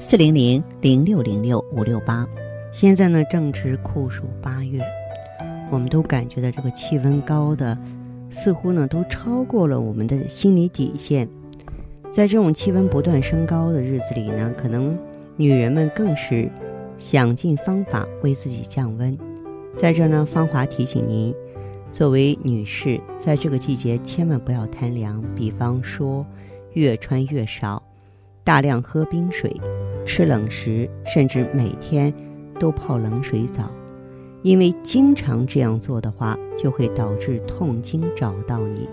四零零零六零六五六八，现在呢正值酷暑八月，我们都感觉到这个气温高的，似乎呢都超过了我们的心理底线。在这种气温不断升高的日子里呢，可能女人们更是想尽方法为自己降温。在这呢，芳华提醒您，作为女士，在这个季节千万不要贪凉，比方说越穿越少，大量喝冰水。吃冷食，甚至每天都泡冷水澡，因为经常这样做的话，就会导致痛经找到你，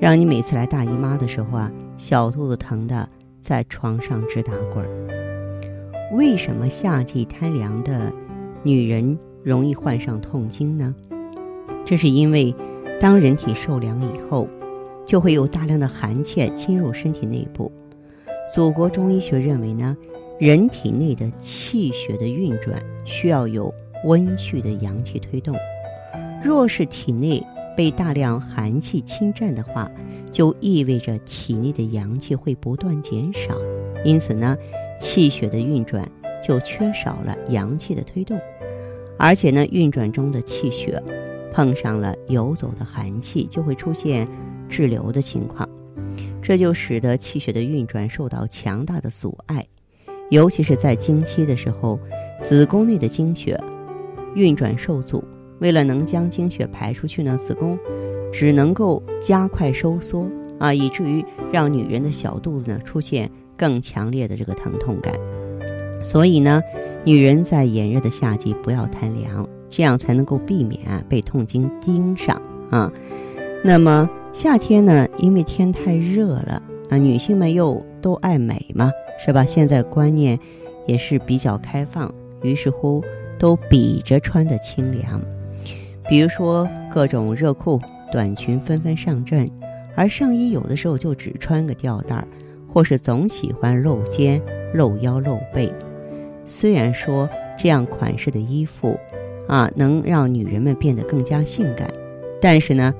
让你每次来大姨妈的时候啊，小肚子疼的在床上直打滚儿。为什么夏季贪凉的女人容易患上痛经呢？这是因为，当人体受凉以后，就会有大量的寒气侵入身体内部。祖国中医学认为呢。人体内的气血的运转需要有温煦的阳气推动，若是体内被大量寒气侵占的话，就意味着体内的阳气会不断减少，因此呢，气血的运转就缺少了阳气的推动，而且呢，运转中的气血碰上了游走的寒气，就会出现滞留的情况，这就使得气血的运转受到强大的阻碍。尤其是在经期的时候，子宫内的经血运转受阻，为了能将经血排出去呢，子宫只能够加快收缩啊，以至于让女人的小肚子呢出现更强烈的这个疼痛感。所以呢，女人在炎热的夏季不要贪凉，这样才能够避免啊被痛经盯上啊。那么夏天呢，因为天太热了啊，女性们又都爱美嘛。是吧？现在观念也是比较开放，于是乎都比着穿的清凉。比如说各种热裤、短裙纷纷上阵，而上衣有的时候就只穿个吊带儿，或是总喜欢露肩、露腰、露背。虽然说这样款式的衣服啊，能让女人们变得更加性感，但是呢，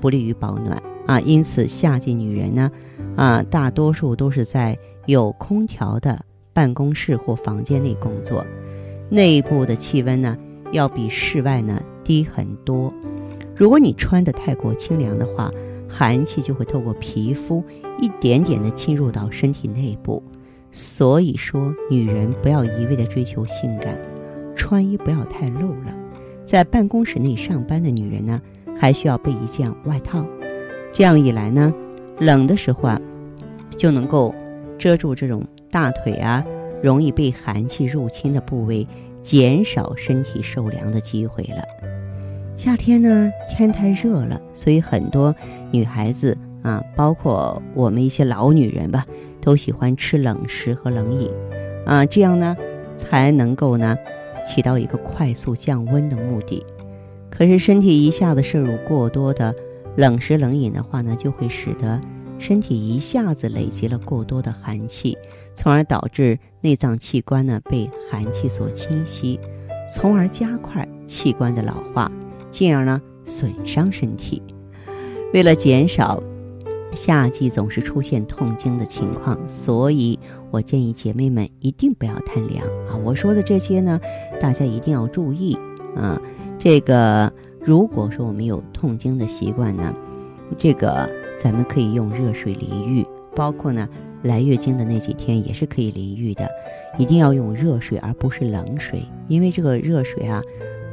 不利于保暖啊。因此，夏季女人呢，啊，大多数都是在。有空调的办公室或房间内工作，内部的气温呢要比室外呢低很多。如果你穿的太过清凉的话，寒气就会透过皮肤一点点的侵入到身体内部。所以说，女人不要一味的追求性感，穿衣不要太露了。在办公室内上班的女人呢，还需要备一件外套。这样一来呢，冷的时候啊，就能够。遮住这种大腿啊，容易被寒气入侵的部位，减少身体受凉的机会了。夏天呢，天太热了，所以很多女孩子啊，包括我们一些老女人吧，都喜欢吃冷食和冷饮，啊，这样呢，才能够呢，起到一个快速降温的目的。可是身体一下子摄入过多的冷食冷饮的话呢，就会使得。身体一下子累积了过多的寒气，从而导致内脏器官呢被寒气所侵袭，从而加快器官的老化，进而呢损伤身体。为了减少夏季总是出现痛经的情况，所以我建议姐妹们一定不要贪凉啊！我说的这些呢，大家一定要注意啊。这个如果说我们有痛经的习惯呢，这个。咱们可以用热水淋浴，包括呢来月经的那几天也是可以淋浴的，一定要用热水而不是冷水，因为这个热水啊，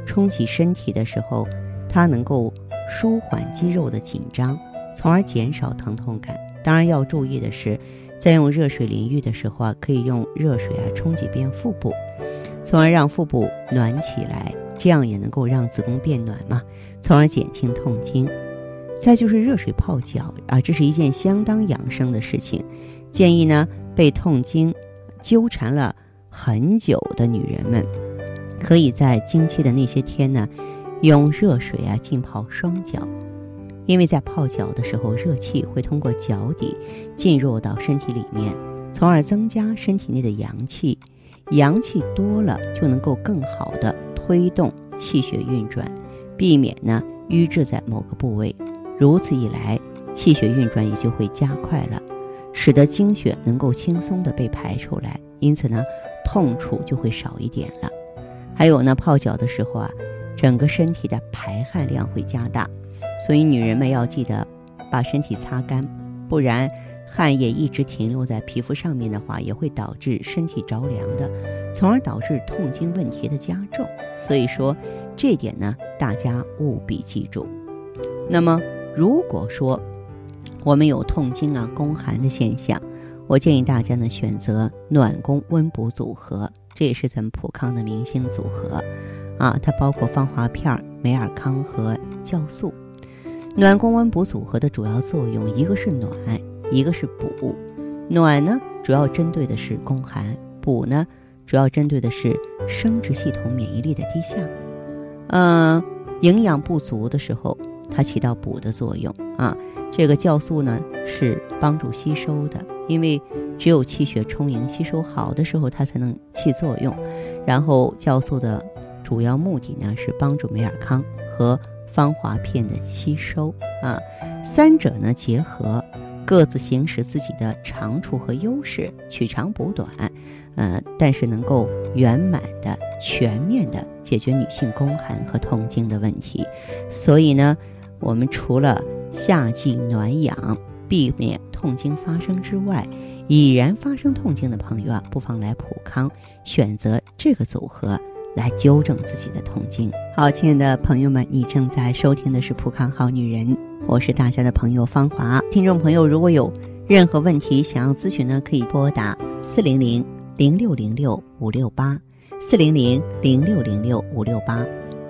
冲洗身体的时候，它能够舒缓肌肉的紧张，从而减少疼痛感。当然要注意的是，在用热水淋浴的时候啊，可以用热水啊冲几遍腹部，从而让腹部暖起来，这样也能够让子宫变暖嘛，从而减轻痛经。再就是热水泡脚啊，这是一件相当养生的事情。建议呢，被痛经纠缠了很久的女人们，可以在经期的那些天呢，用热水啊浸泡双脚，因为在泡脚的时候，热气会通过脚底进入到身体里面，从而增加身体内的阳气。阳气多了，就能够更好的推动气血运转，避免呢瘀滞在某个部位。如此一来，气血运转也就会加快了，使得经血能够轻松的被排出来，因此呢，痛楚就会少一点了。还有呢，泡脚的时候啊，整个身体的排汗量会加大，所以女人们要记得把身体擦干，不然。汗液一直停留在皮肤上面的话，也会导致身体着凉的，从而导致痛经问题的加重。所以说，这点呢，大家务必记住。那么，如果说我们有痛经啊、宫寒的现象，我建议大家呢选择暖宫温补组合，这也是咱们普康的明星组合啊，它包括芳华片、美尔康和酵素。暖宫温补组合的主要作用，一个是暖。一个是补，暖呢主要针对的是宫寒，补呢主要针对的是生殖系统免疫力的低下。嗯，营养不足的时候，它起到补的作用啊。这个酵素呢是帮助吸收的，因为只有气血充盈、吸收好的时候，它才能起作用。然后酵素的主要目的呢是帮助美尔康和芳华片的吸收啊，三者呢结合。各自行使自己的长处和优势，取长补短，呃，但是能够圆满的、全面的解决女性宫寒和痛经的问题。所以呢，我们除了夏季暖养，避免痛经发生之外，已然发生痛经的朋友啊，不妨来普康选择这个组合来纠正自己的痛经。好，亲爱的朋友们，你正在收听的是普康好女人。我是大家的朋友芳华，听众朋友如果有任何问题想要咨询呢，可以拨打四零零零六零六五六八，四零零零六零六五六八，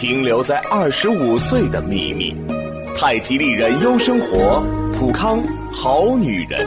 停留在二十五岁的秘密。太极丽人优生活，普康好女人。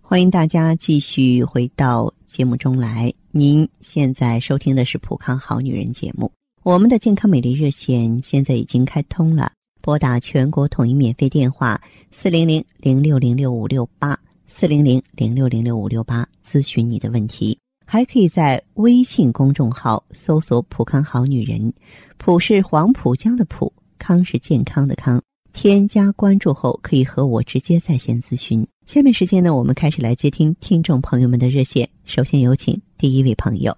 欢迎大家继续回到节目中来。您现在收听的是《普康好女人》节目，我们的健康美丽热线现在已经开通了，拨打全国统一免费电话四零零零六零六五六八四零零零六零六五六八咨询你的问题，还可以在微信公众号搜索“普康好女人”，普是黄浦江的浦，康是健康的康，添加关注后可以和我直接在线咨询。下面时间呢，我们开始来接听听众朋友们的热线。首先有请第一位朋友。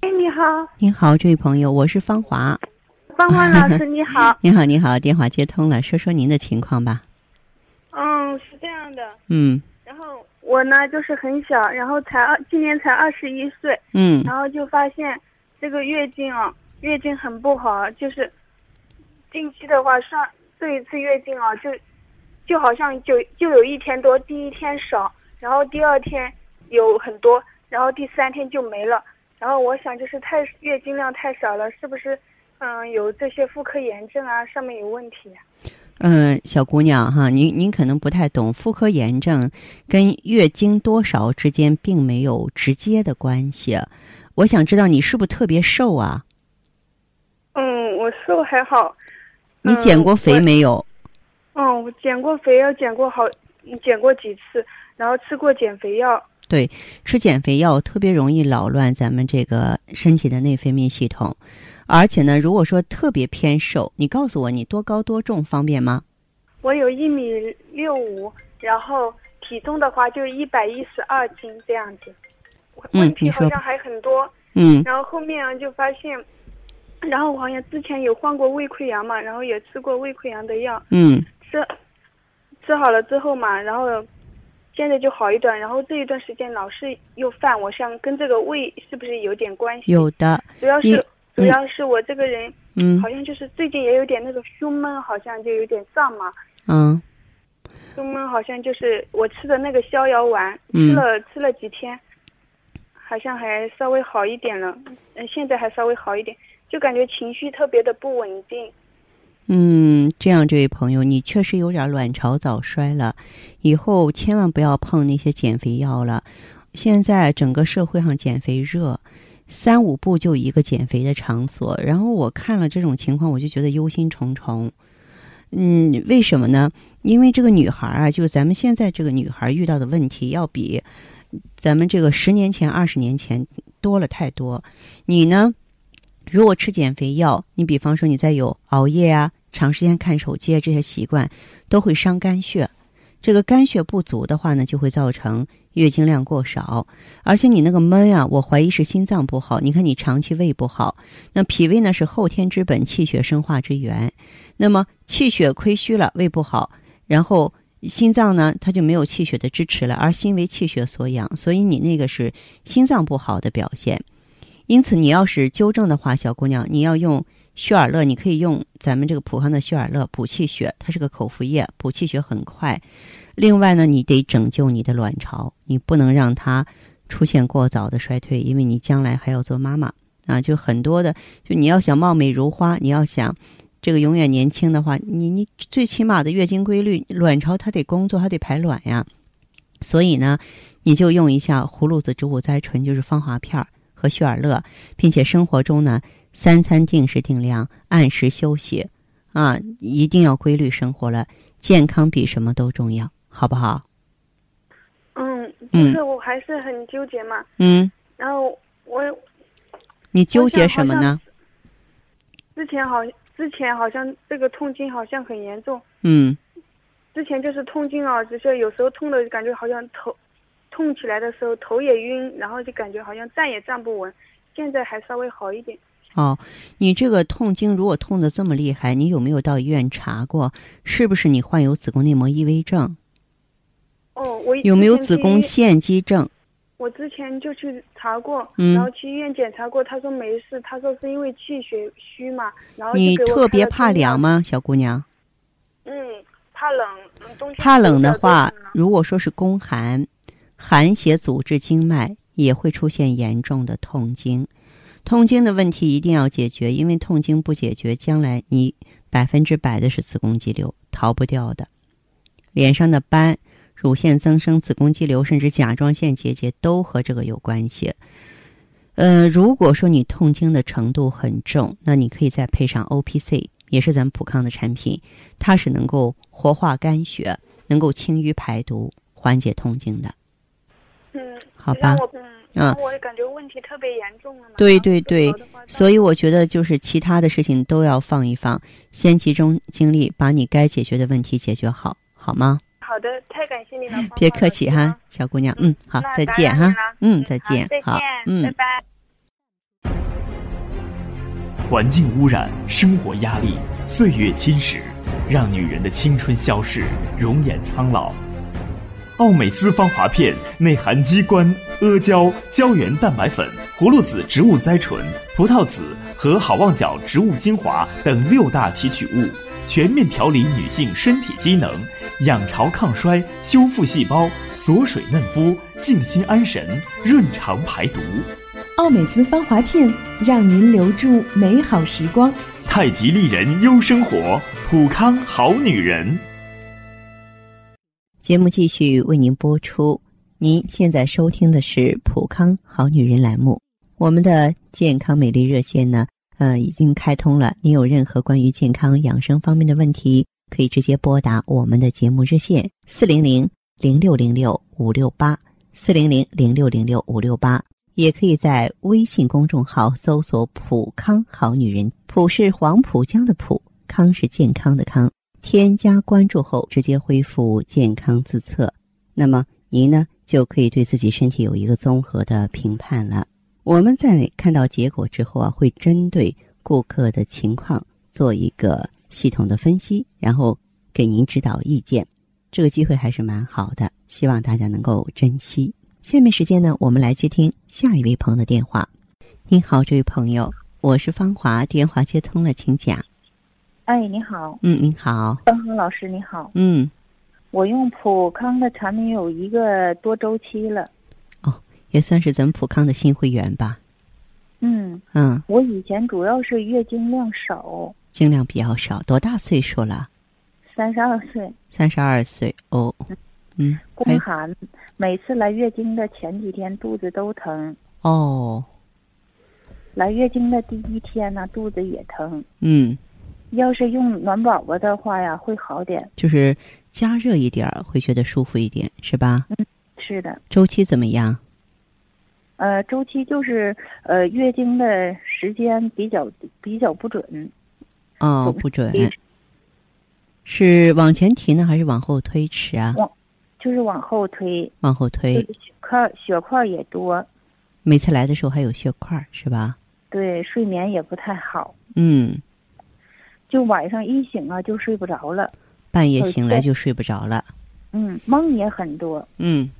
哎，你好。你好，这位朋友，我是芳华。芳华老师，你好。你好，你好，电话接通了，说说您的情况吧。嗯，是这样的。嗯。我呢，就是很小，然后才二，今年才二十一岁。嗯。然后就发现这个月经啊，月经很不好，就是近期的话上这一次月经啊，就。就好像就就有一天多，第一天少，然后第二天有很多，然后第三天就没了。然后我想就是太月经量太少了，是不是嗯有这些妇科炎症啊？上面有问题？嗯，小姑娘哈，您您可能不太懂，妇科炎症跟月经多少之间并没有直接的关系。我想知道你是不是特别瘦啊？嗯，我瘦还好。你减过肥没有？嗯，我减过肥，要减过好，减过几次，然后吃过减肥药。对，吃减肥药特别容易扰乱咱们这个身体的内分泌系统，而且呢，如果说特别偏瘦，你告诉我你多高多重方便吗？我有一米六五，然后体重的话就一百一十二斤这样子。问题好像还很多。嗯。然后后面就发现，然后我好像之前有患过胃溃疡嘛，然后也吃过胃溃疡的药。嗯。吃吃好了之后嘛，然后。现在就好一段，然后这一段时间老是又犯，我想跟这个胃是不是有点关系？有的，主要是主要是我这个人，嗯，好像就是最近也有点那个胸闷，好像就有点胀嘛。嗯，胸闷好像就是我吃的那个逍遥丸，吃了吃了几天，好像还稍微好一点了。嗯，现在还稍微好一点，就感觉情绪特别的不稳定。嗯，这样，这位朋友，你确实有点卵巢早衰了，以后千万不要碰那些减肥药了。现在整个社会上减肥热，三五步就一个减肥的场所。然后我看了这种情况，我就觉得忧心忡忡。嗯，为什么呢？因为这个女孩啊，就是咱们现在这个女孩遇到的问题，要比咱们这个十年前、二十年前多了太多。你呢？如果吃减肥药，你比方说你再有熬夜啊、长时间看手机啊这些习惯，都会伤肝血。这个肝血不足的话呢，就会造成月经量过少，而且你那个闷啊，我怀疑是心脏不好。你看你长期胃不好，那脾胃呢是后天之本，气血生化之源。那么气血亏虚了，胃不好，然后心脏呢，它就没有气血的支持了，而心为气血所养，所以你那个是心脏不好的表现。因此，你要是纠正的话，小姑娘，你要用血尔乐，你可以用咱们这个普康的血尔乐补气血，它是个口服液，补气血很快。另外呢，你得拯救你的卵巢，你不能让它出现过早的衰退，因为你将来还要做妈妈啊。就很多的，就你要想貌美如花，你要想这个永远年轻的话，你你最起码的月经规律，卵巢它得工作，它得排卵呀。所以呢，你就用一下葫芦籽植物甾醇，就是芳华片儿。和血尔乐，并且生活中呢，三餐定时定量，按时休息，啊，一定要规律生活了。健康比什么都重要，好不好？嗯，就是我还是很纠结嘛。嗯。然后我，你纠结什么呢？之前好，之前好像这个痛经好像很严重。嗯。之前就是痛经啊，只是有时候痛的感觉好像头。痛起来的时候头也晕，然后就感觉好像站也站不稳。现在还稍微好一点。哦，你这个痛经如果痛的这么厉害，你有没有到医院查过？是不是你患有子宫内膜异位症？哦，我有没有子宫腺肌症？我之前就去查过，然后去医院检查过，他说没事，他说是因为气血虚嘛。然后你特别怕凉吗，小姑娘？嗯，怕冷。冬天怕冷的话，如果说是宫寒。寒邪阻滞经脉，也会出现严重的痛经。痛经的问题一定要解决，因为痛经不解决，将来你百分之百的是子宫肌瘤，逃不掉的。脸上的斑、乳腺增生、子宫肌瘤，甚至甲状腺结节，都和这个有关系。呃，如果说你痛经的程度很重，那你可以再配上 O P C，也是咱们普康的产品，它是能够活化肝血，能够清淤排毒，缓解痛经的。嗯，好吧，嗯，我也感觉问题特别严重了。对对对，所以我觉得就是其他的事情都要放一放，先集中精力把你该解决的问题解决好，好吗？好的，太感谢你了，别客气哈，小姑娘，嗯，好，再见哈，嗯，再见，好，嗯，拜拜。环境污染、生活压力、岁月侵蚀，让女人的青春消逝，容颜苍老。奥美姿芳华片内含鸡冠、阿胶、胶原蛋白粉、葫芦籽植物甾醇、葡萄籽和好望角植物精华等六大提取物，全面调理女性身体机能，养巢抗衰，修复细胞，锁水嫩肤，静心安神，润肠排毒。奥美姿芳华片让您留住美好时光。太极丽人优生活，普康好女人。节目继续为您播出。您现在收听的是《普康好女人》栏目。我们的健康美丽热线呢，呃，已经开通了。您有任何关于健康养生方面的问题，可以直接拨打我们的节目热线：四零零零六零六五六八，四零零零六零六五六八，也可以在微信公众号搜索“普康好女人”，普是黄浦江的浦，康是健康的康。添加关注后，直接恢复健康自测，那么您呢就可以对自己身体有一个综合的评判了。我们在看到结果之后啊，会针对顾客的情况做一个系统的分析，然后给您指导意见。这个机会还是蛮好的，希望大家能够珍惜。下面时间呢，我们来接听下一位朋友的电话。您好，这位朋友，我是芳华，电话接通了，请讲。哎，你好。嗯，您好。芳华老师，你好。嗯，我用普康的产品有一个多周期了。哦，也算是咱们普康的新会员吧。嗯嗯，我以前主要是月经量少，经量比较少，多大岁数了？三十二岁。三十二岁哦。嗯。宫寒，每次来月经的前几天肚子都疼。哦。来月经的第一天呢，肚子也疼。嗯。要是用暖宝宝的话呀，会好点。就是加热一点会觉得舒服一点，是吧？嗯，是的。周期怎么样？呃，周期就是呃，月经的时间比较比较不准。哦，不准。是往前提呢，还是往后推迟啊？往，就是往后推。往后推。血块血块也多。每次来的时候还有血块，是吧？对，睡眠也不太好。嗯。就晚上一醒啊，就睡不着了。半夜醒来就睡不着了。嗯，梦也很多。嗯。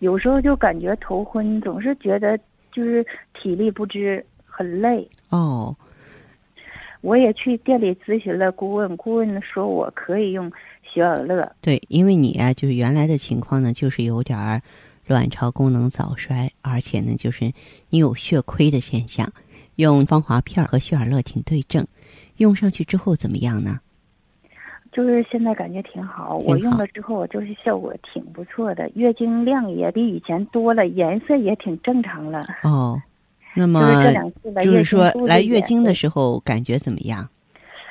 有时候就感觉头昏，总是觉得就是体力不支，很累。哦。我也去店里咨询了顾问，顾问说我可以用雪尔乐。对，因为你啊，就是原来的情况呢，就是有点儿卵巢功能早衰，而且呢，就是你有血亏的现象，用芳华片和雪尔乐挺对症。用上去之后怎么样呢？就是现在感觉挺好，我用了之后就是效果挺不错的，月经量也比以前多了，颜色也挺正常了。哦，那么就是说来月经的时候感觉怎么样？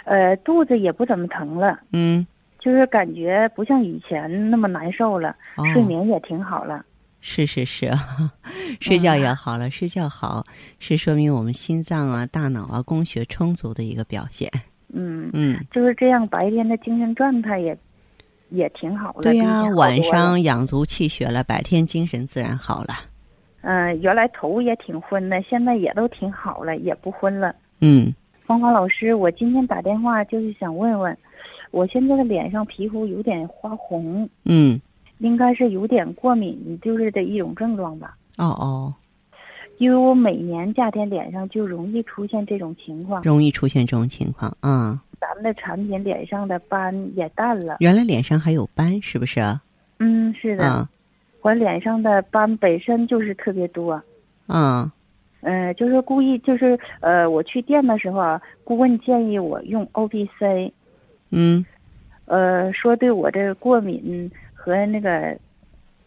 呃，肚子也不怎么疼了。嗯，就是感觉不像以前那么难受了，睡眠也挺好了。是是是，睡觉也好了，睡觉好是说明我们心脏啊、大脑啊供血充足的一个表现。嗯嗯，就是这样，白天的精神状态也也挺好的。对呀，晚上养足气血了，白天精神自然好了。嗯，原来头也挺昏的，现在也都挺好了，也不昏了。嗯，芳华老师，我今天打电话就是想问问，我现在的脸上皮肤有点发红。嗯。应该是有点过敏，就是的一种症状吧。哦哦，因为我每年夏天脸上就容易出现这种情况，容易出现这种情况啊。咱们的产品脸上的斑也淡了。原来脸上还有斑，是不是？嗯，是的。我脸上的斑本身就是特别多。嗯。嗯，就是故意，就是呃，我去店的时候啊，顾问建议我用 O B C，。嗯。呃，说对我这个过敏。和那个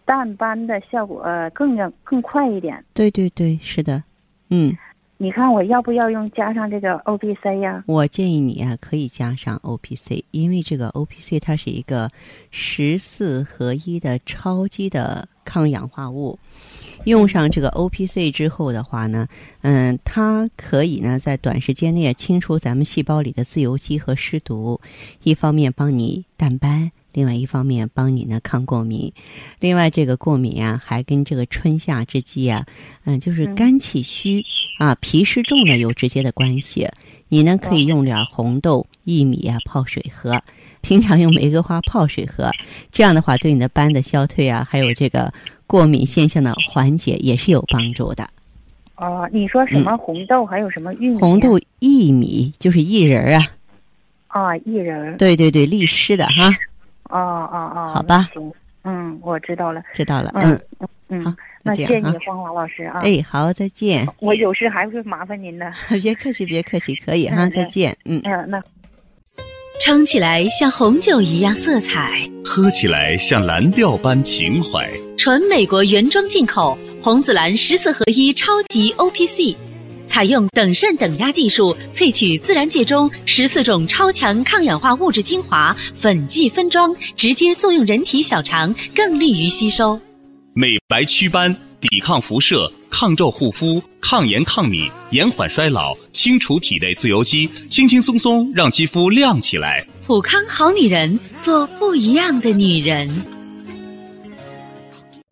淡斑的效果更要更快一点。对对对，是的，嗯。你看我要不要用加上这个 O P C 呀？我建议你啊，可以加上 O P C，因为这个 O P C 它是一个十四合一的超级的抗氧化物。用上这个 O P C 之后的话呢，嗯，它可以呢在短时间内清除咱们细胞里的自由基和湿毒，一方面帮你淡斑。另外一方面，帮你呢抗过敏。另外，这个过敏啊，还跟这个春夏之际啊，嗯，就是肝气虚啊、脾湿重呢有直接的关系。你呢可以用点红豆、薏米啊泡水喝，平常用玫瑰花泡水喝，这样的话对你的斑的消退啊，还有这个过敏现象的缓解也是有帮助的。哦，你说什么红豆，还有什么玉米？红豆、薏米就是薏仁啊。啊，薏仁。对对对，利湿的哈。哦哦哦，好吧，行，嗯，我知道了，知道了，嗯嗯，好，那谢谢你，芳华老师啊，哎，好，再见，我有事还会麻烦您的，别客气，别客气，可以哈，再见，嗯。嗯，那。撑起来像红酒一样色彩，喝起来像蓝调般情怀，纯美国原装进口红紫蓝十四合一超级 O P C。采用等渗等压技术萃取自然界中十四种超强抗氧化物质精华，粉剂分装，直接作用人体小肠，更利于吸收。美白祛斑、抵抗辐射、抗皱护肤、抗炎抗敏、延缓衰老、清除体内自由基，轻轻松松让肌肤亮起来。普康好女人，做不一样的女人。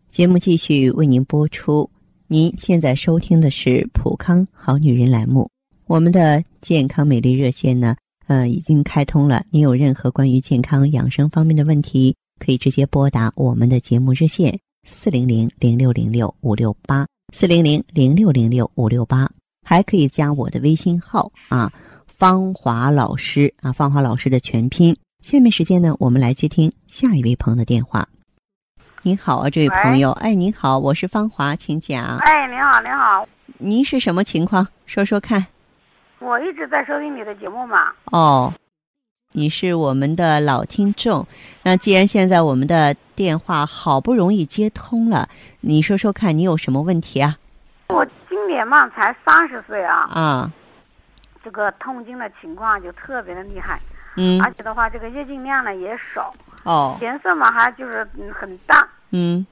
节目继续为您播出。您现在收听的是普康好女人栏目。我们的健康美丽热线呢，呃，已经开通了。您有任何关于健康养生方面的问题，可以直接拨打我们的节目热线四零零零六零六五六八四零零零六零六五六八，还可以加我的微信号啊，芳华老师啊，芳华老师的全拼。下面时间呢，我们来接听下一位朋友的电话。您好啊，这位朋友，哎，您好，我是芳华，请讲。哎，您好，您好，您是什么情况？说说看。我一直在收听你的节目嘛。哦，你是我们的老听众。那既然现在我们的电话好不容易接通了，你说说看你有什么问题啊？我今年嘛才三十岁啊。啊。这个痛经的情况就特别的厉害。嗯。而且的话，这个月经量呢也少。哦。颜色嘛还就是很淡。嗯，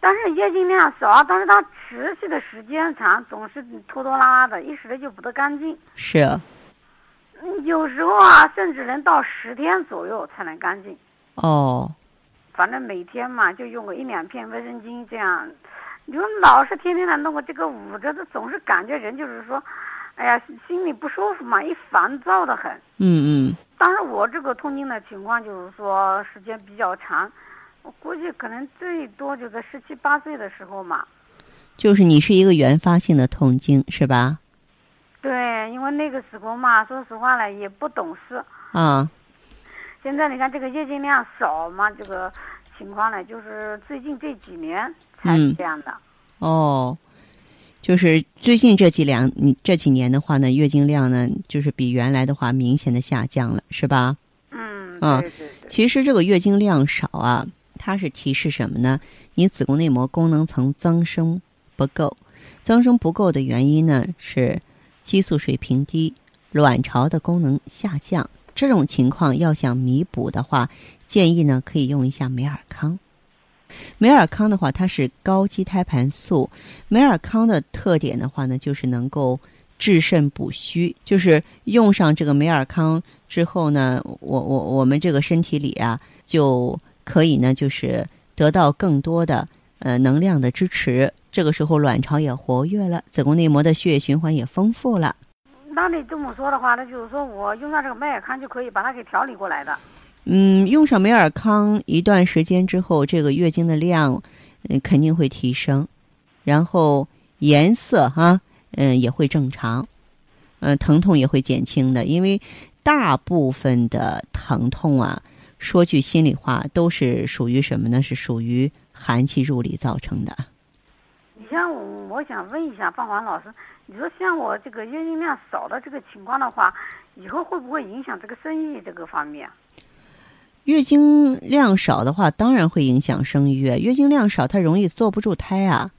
但是月经量少，但是它持续的时间长，总是拖拖拉拉的，一时的就不得干净。是。啊有时候啊，甚至能到十天左右才能干净。哦。反正每天嘛，就用个一两片卫生巾这样。你说老是天天的弄个这个捂着的，总是感觉人就是说，哎呀，心里不舒服嘛，一烦躁的很。嗯嗯。但是我这个痛经的情况就是说时间比较长。我估计可能最多就在十七八岁的时候嘛，就是你是一个原发性的痛经是吧？对，因为那个时候嘛，说实话呢，也不懂事。啊。现在你看这个月经量少嘛，这个情况呢，就是最近这几年才是这样的。哦，就是最近这几两你这几年的话呢，月经量呢，就是比原来的话明显的下降了，是吧？嗯。嗯。其实这个月经量少啊。它是提示什么呢？你子宫内膜功能层增生不够，增生不够的原因呢是激素水平低，卵巢的功能下降。这种情况要想弥补的话，建议呢可以用一下美尔康。美尔康的话，它是高基胎盘素。美尔康的特点的话呢，就是能够治肾补虚。就是用上这个美尔康之后呢，我我我们这个身体里啊就。可以呢，就是得到更多的呃能量的支持，这个时候卵巢也活跃了，子宫内膜的血液循环也丰富了。那你这么说的话，那就是说我用上这个美尔康就可以把它给调理过来的。嗯，用上美尔康一段时间之后，这个月经的量嗯肯定会提升，然后颜色哈嗯也会正常，嗯疼痛也会减轻的，因为大部分的疼痛啊。说句心里话，都是属于什么呢？是属于寒气入里造成的。你像我，我想问一下范华老师，你说像我这个月经量少的这个情况的话，以后会不会影响这个生育这个方面？月经量少的话，当然会影响生育。月经量少，它容易坐不住胎啊。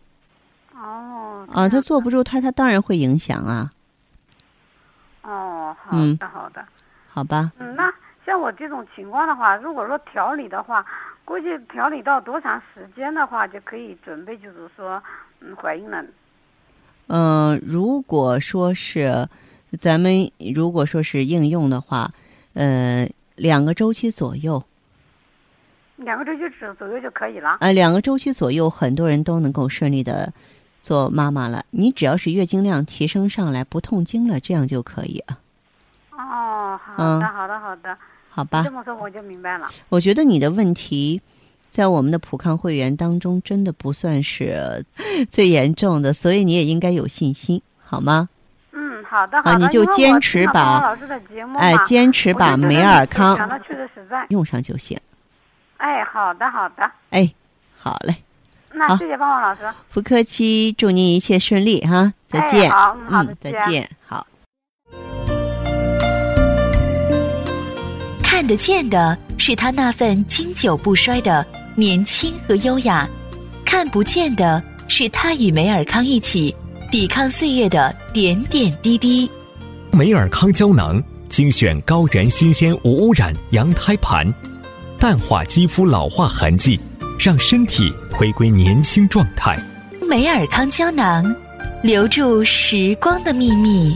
哦。啊，它坐不住胎，它当然会影响啊。哦，好的，好的。好吧。嗯，那。像我这种情况的话，如果说调理的话，估计调理到多长时间的话，就可以准备，就是说，嗯，怀孕了。嗯，如果说是咱们如果说是应用的话，呃，两个周期左右。两个周期左左右就可以了。呃，两个周期左右，很多人都能够顺利的做妈妈了。你只要是月经量提升上来，不痛经了，这样就可以啊。哦，好的，好的，好的。好吧，这么说我就明白了。我觉得你的问题，在我们的普康会员当中，真的不算是 最严重的，所以你也应该有信心，好吗？嗯，好的，好的。你就坚持把哎，坚持把美尔康用上就行。哎，好的，好的。哎，好嘞。那谢谢芳芳老师。不客气，祝您一切顺利哈！再见。好，好的，再见。好。得见的是他那份经久不衰的年轻和优雅，看不见的是他与美尔康一起抵抗岁月的点点滴滴。美尔康胶囊精选高原新鲜无污染羊胎盘，淡化肌肤老化痕迹，让身体回归年轻状态。美尔康胶囊，留住时光的秘密。